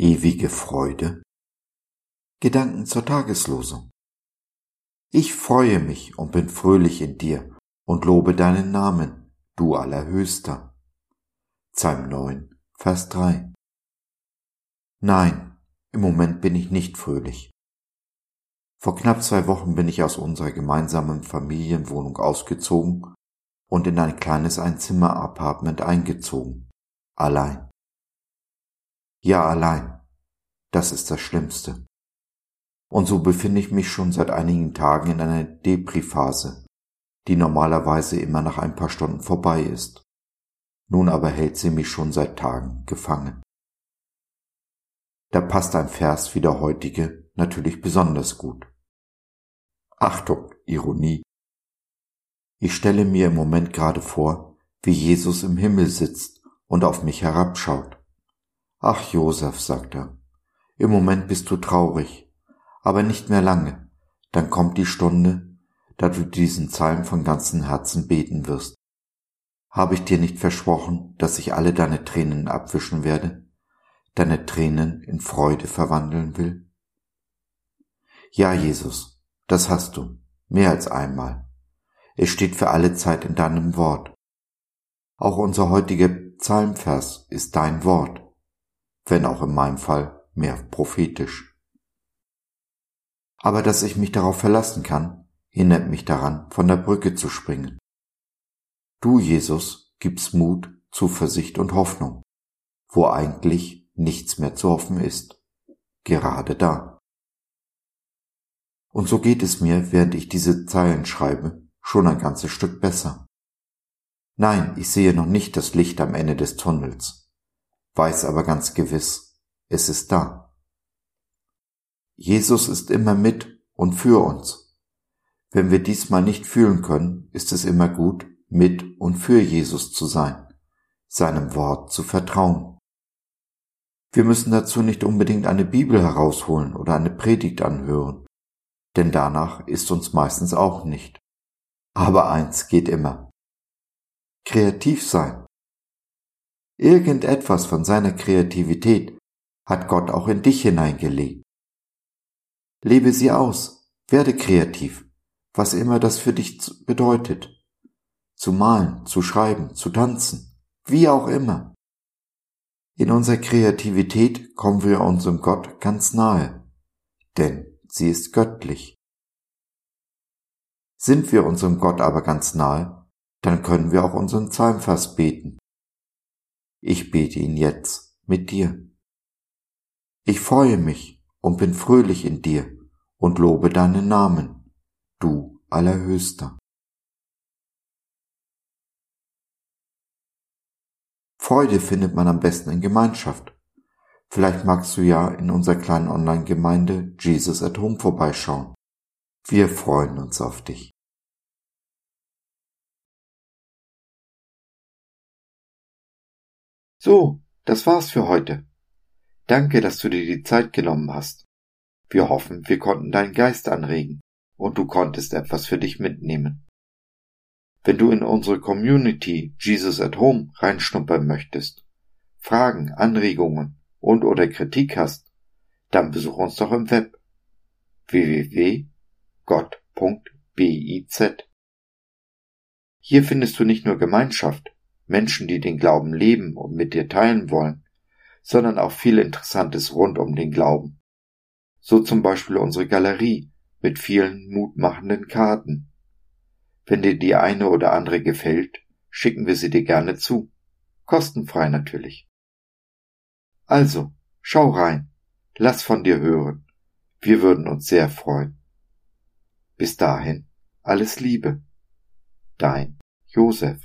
Ewige Freude. Gedanken zur Tageslosung. Ich freue mich und bin fröhlich in dir und lobe deinen Namen, du Allerhöchster. Psalm 9, Vers 3. Nein, im Moment bin ich nicht fröhlich. Vor knapp zwei Wochen bin ich aus unserer gemeinsamen Familienwohnung ausgezogen und in ein kleines Einzimmer-Apartment eingezogen. Allein. Ja, allein. Das ist das Schlimmste. Und so befinde ich mich schon seit einigen Tagen in einer Depri-Phase, die normalerweise immer nach ein paar Stunden vorbei ist. Nun aber hält sie mich schon seit Tagen gefangen. Da passt ein Vers wie der heutige natürlich besonders gut. Achtung, Ironie. Ich stelle mir im Moment gerade vor, wie Jesus im Himmel sitzt und auf mich herabschaut. Ach, Josef, sagt er, im Moment bist du traurig, aber nicht mehr lange, dann kommt die Stunde, da du diesen Psalm von ganzem Herzen beten wirst. Habe ich dir nicht versprochen, dass ich alle deine Tränen abwischen werde? deine Tränen in Freude verwandeln will? Ja, Jesus, das hast du, mehr als einmal. Es steht für alle Zeit in deinem Wort. Auch unser heutiger Psalmvers ist dein Wort, wenn auch in meinem Fall mehr prophetisch. Aber dass ich mich darauf verlassen kann, hindert mich daran, von der Brücke zu springen. Du, Jesus, gibst Mut, Zuversicht und Hoffnung, wo eigentlich nichts mehr zu hoffen ist. Gerade da. Und so geht es mir, während ich diese Zeilen schreibe, schon ein ganzes Stück besser. Nein, ich sehe noch nicht das Licht am Ende des Tunnels, weiß aber ganz gewiss, es ist da. Jesus ist immer mit und für uns. Wenn wir diesmal nicht fühlen können, ist es immer gut, mit und für Jesus zu sein, seinem Wort zu vertrauen. Wir müssen dazu nicht unbedingt eine Bibel herausholen oder eine Predigt anhören, denn danach ist uns meistens auch nicht. Aber eins geht immer. Kreativ sein. Irgendetwas von seiner Kreativität hat Gott auch in dich hineingelegt. Lebe sie aus, werde kreativ, was immer das für dich bedeutet. Zu malen, zu schreiben, zu tanzen, wie auch immer. In unserer Kreativität kommen wir unserem Gott ganz nahe, denn sie ist göttlich. Sind wir unserem Gott aber ganz nahe, dann können wir auch unseren Psalmvers beten. Ich bete ihn jetzt mit dir. Ich freue mich und bin fröhlich in dir und lobe deinen Namen, du Allerhöchster. Freude findet man am besten in Gemeinschaft. Vielleicht magst du ja in unserer kleinen Online-Gemeinde Jesus at Home vorbeischauen. Wir freuen uns auf dich. So, das war's für heute. Danke, dass du dir die Zeit genommen hast. Wir hoffen, wir konnten deinen Geist anregen und du konntest etwas für dich mitnehmen. Wenn du in unsere Community Jesus at Home reinschnuppern möchtest, Fragen, Anregungen und oder Kritik hast, dann besuch uns doch im Web www.gott.biz. Hier findest du nicht nur Gemeinschaft, Menschen, die den Glauben leben und mit dir teilen wollen, sondern auch viel Interessantes rund um den Glauben. So zum Beispiel unsere Galerie mit vielen mutmachenden Karten wenn dir die eine oder andere gefällt, schicken wir sie dir gerne zu. Kostenfrei natürlich. Also, schau rein, lass von dir hören. Wir würden uns sehr freuen. Bis dahin, alles Liebe. Dein Josef.